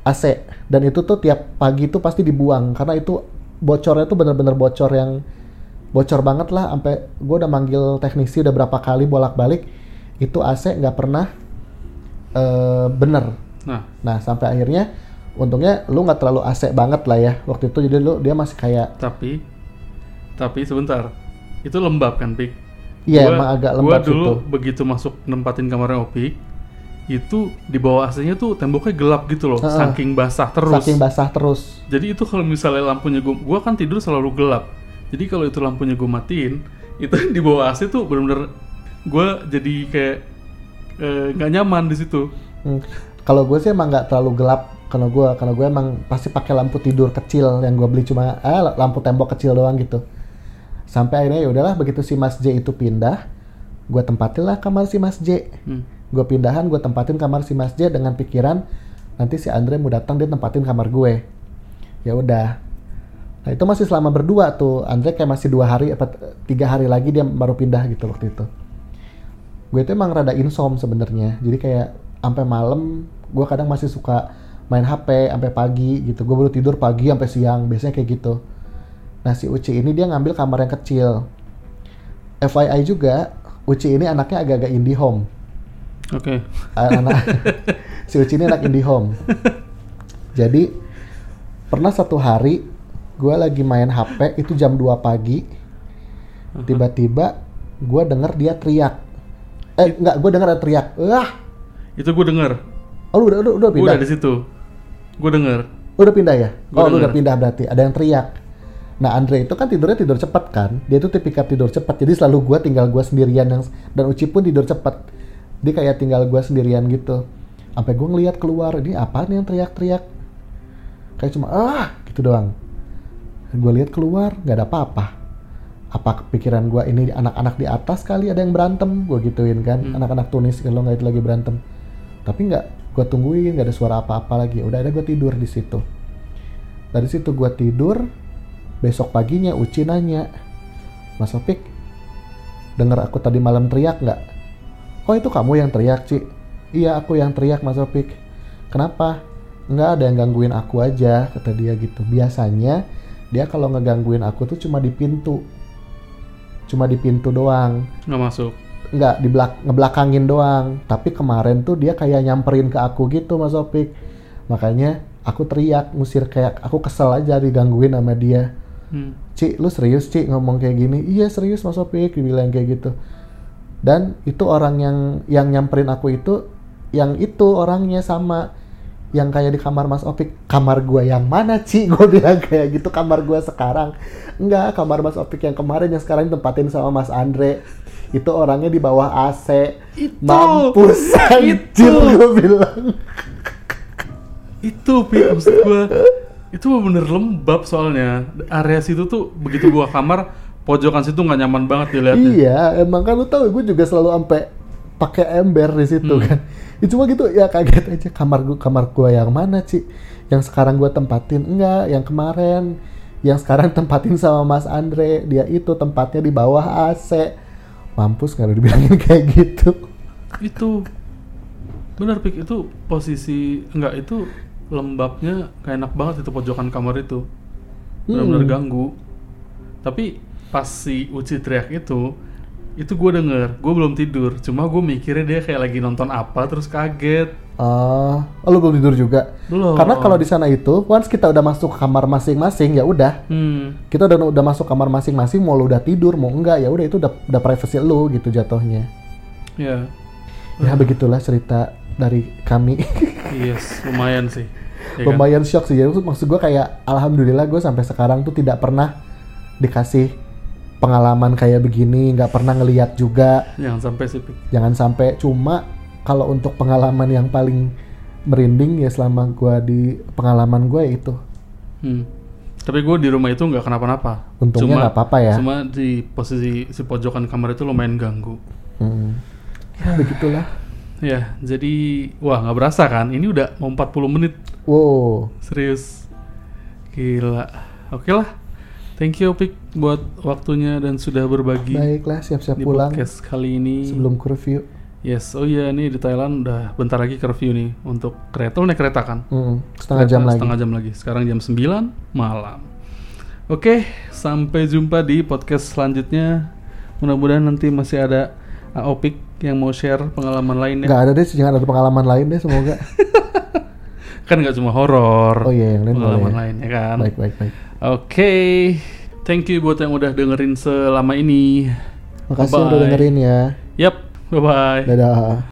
B: AC dan itu tuh tiap pagi tuh pasti dibuang karena itu bocornya tuh bener-bener bocor yang bocor banget lah sampai gue udah manggil teknisi udah berapa kali bolak-balik itu AC nggak pernah eh, bener.
A: Nah,
B: Nah sampai akhirnya untungnya lu nggak terlalu AC banget lah ya waktu itu jadi lu dia masih kayak
A: tapi tapi sebentar. Itu lembab kan, Pik?
B: iya
A: Gua-
B: emang agak
A: gua
B: lembab
A: dulu
B: situ.
A: begitu masuk nempatin kamarnya Opik, itu di bawah AC-nya tuh temboknya gelap gitu loh,
B: Heeh.
A: saking basah terus.
B: Saking basah terus.
A: Jadi itu kalau misalnya lampunya gua, gua kan tidur selalu gelap. Jadi kalau itu lampunya gua matiin, itu di bawah AC tuh bener-bener gua jadi kayak eh, nggak nyaman di situ.
B: Hmm. Kalau gue sih emang nggak terlalu gelap karena gue karena gue emang pasti pakai lampu tidur kecil yang gue beli cuma eh, lampu tembok kecil doang gitu. Sampai akhirnya ya udahlah begitu si Mas J itu pindah, gue tempatin lah kamar si Mas J.
A: Hmm.
B: Gue pindahan, gue tempatin kamar si Mas J dengan pikiran nanti si Andre mau datang dia tempatin kamar gue. Ya udah. Nah itu masih selama berdua tuh. Andre kayak masih dua hari apa tiga hari lagi dia baru pindah gitu waktu itu. Gue itu emang rada insom sebenarnya. Jadi kayak sampai malam gue kadang masih suka main HP sampai pagi gitu. Gue baru tidur pagi sampai siang. Biasanya kayak gitu. Nah si Uci ini dia ngambil kamar yang kecil. FYI juga Uci ini anaknya agak-agak indie home.
A: Oke.
B: anak si Uci ini anak indie home. Jadi pernah satu hari gue lagi main HP itu jam 2 pagi. Tiba-tiba gue denger dia teriak. Eh enggak, gue denger ada teriak. Wah,
A: Itu gue denger.
B: oh lu udah udah, udah
A: Gue
B: pindah.
A: udah di situ. Gue denger.
B: Lu udah pindah ya?
A: Gua
B: oh, lu udah pindah berarti. Ada yang teriak. Nah, Andre itu kan tidurnya tidur cepat kan? Dia tuh tipikal tidur cepat. Jadi selalu gua tinggal gua sendirian yang dan Uci pun tidur cepat. Dia kayak tinggal gua sendirian gitu. Sampai gua ngeliat keluar, ini apa nih yang teriak-teriak? Kayak cuma ah gitu doang. Gua lihat keluar, nggak ada apa-apa. Apa kepikiran gua ini anak-anak di atas kali ada yang berantem? Gua gituin kan,
A: Hmm.
B: anak-anak Tunis kalau nggak itu lagi berantem. Tapi nggak, gua tungguin nggak ada suara apa-apa lagi. Udah ada gua tidur di situ. Dari situ gua tidur, besok paginya Uci nanya, Mas Opik, denger aku tadi malam teriak nggak? Oh itu kamu yang teriak, Ci? Iya aku yang teriak Mas Opik. Kenapa? Nggak ada yang gangguin aku aja, kata dia gitu. Biasanya dia kalau ngegangguin aku tuh cuma di pintu. Cuma di pintu doang.
A: Nggak masuk.
B: Nggak, di belak ngebelakangin doang. Tapi kemarin tuh dia kayak nyamperin ke aku gitu Mas Opik. Makanya aku teriak, ngusir kayak aku kesel aja digangguin sama dia.
A: Hmm.
B: Ci, lu serius Ci ngomong kayak gini? Iya serius Mas Opik, dibilang kayak gitu. Dan itu orang yang yang nyamperin aku itu, yang itu orangnya sama yang kayak di kamar Mas Opik. Kamar gua yang mana Ci? Gue bilang kayak gitu kamar gua sekarang. Enggak, kamar Mas Opik yang kemarin yang sekarang tempatin sama Mas Andre. Itu orangnya di bawah AC.
A: Itu!
B: Mampus anjir
A: Itu!
B: gue bilang.
A: Itu, Pi, maksud gue. Itu bener lembab soalnya. Area situ tuh begitu gua kamar, pojokan situ nggak nyaman banget dilihatnya.
B: Iya, emang kan lu tahu gue juga selalu sampai pakai ember di situ
A: Hmm.
B: kan. Ya, cuma gitu ya kaget aja kamar gua kamar gua yang mana sih? Yang sekarang gua tempatin enggak, yang kemarin. Yang sekarang tempatin sama Mas Andre, dia itu tempatnya di bawah AC. Mampus nggak dibilangin kayak gitu.
A: Itu bener Pik, itu posisi enggak itu lembabnya kayak enak banget itu pojokan kamar itu. Benar-benar
B: Hmm.
A: ganggu. Tapi pas si Uci teriak itu, itu gue denger, gue belum tidur. Cuma gue mikirnya dia kayak lagi nonton apa, terus kaget.
B: Ah, oh, lu belum tidur juga?
A: Belum.
B: Karena kalau di sana itu, once kita udah masuk kamar masing-masing ya udah,
A: Hmm,
B: kita udah udah masuk kamar masing-masing mau lu udah tidur mau enggak ya udah itu udah udah privacy lu gitu jatuhnya.
A: ya,
B: Ya begitulah cerita dari kami.
A: yes, lumayan sih. Ya kan?
B: Lumayan shock sih. Jadi maksud gue kayak alhamdulillah gue sampai sekarang tuh tidak pernah dikasih pengalaman kayak begini, nggak pernah ngeliat juga.
A: Jangan sampai sih.
B: Jangan sampai cuma kalau untuk pengalaman yang paling merinding ya selama gue di pengalaman gue ya itu.
A: Hmm. Tapi gue di rumah itu nggak kenapa-napa.
B: Untungnya nggak apa-apa ya.
A: Cuma di posisi si pojokan kamar itu lumayan ganggu.
B: Hmm. Ya begitulah.
A: Ya, jadi wah nggak berasa kan? Ini udah mau 40 menit.
B: Wow.
A: Serius. Gila. Oke lah. Thank you Pik buat waktunya dan sudah berbagi
B: Baiklah siap-siap pulang
A: podcast kali ini.
B: sebelum curfew.
A: Yes, oh iya nih di Thailand udah bentar lagi curfew nih untuk kereta. Lu naik kereta kan?
B: Hmm, setengah
A: Kereta
B: jam lagi.
A: Setengah jam lagi. Sekarang jam 9 malam. Oke, sampai jumpa di podcast selanjutnya. Mudah-mudahan nanti masih ada Aopik yang mau share pengalaman lainnya.
B: Nggak ada deh, jangan ada pengalaman lain deh semoga.
A: Kan nggak cuma horor.
B: Oh iya, yang lain
A: pengalaman
B: boleh.
A: lain ya kan.
B: baik, baik, baik.
A: Oke, thank you buat yang udah dengerin selama ini.
B: Makasih yang udah
A: Bye-bye.
B: dengerin ya.
A: Yap, bye bye.
B: Dadah.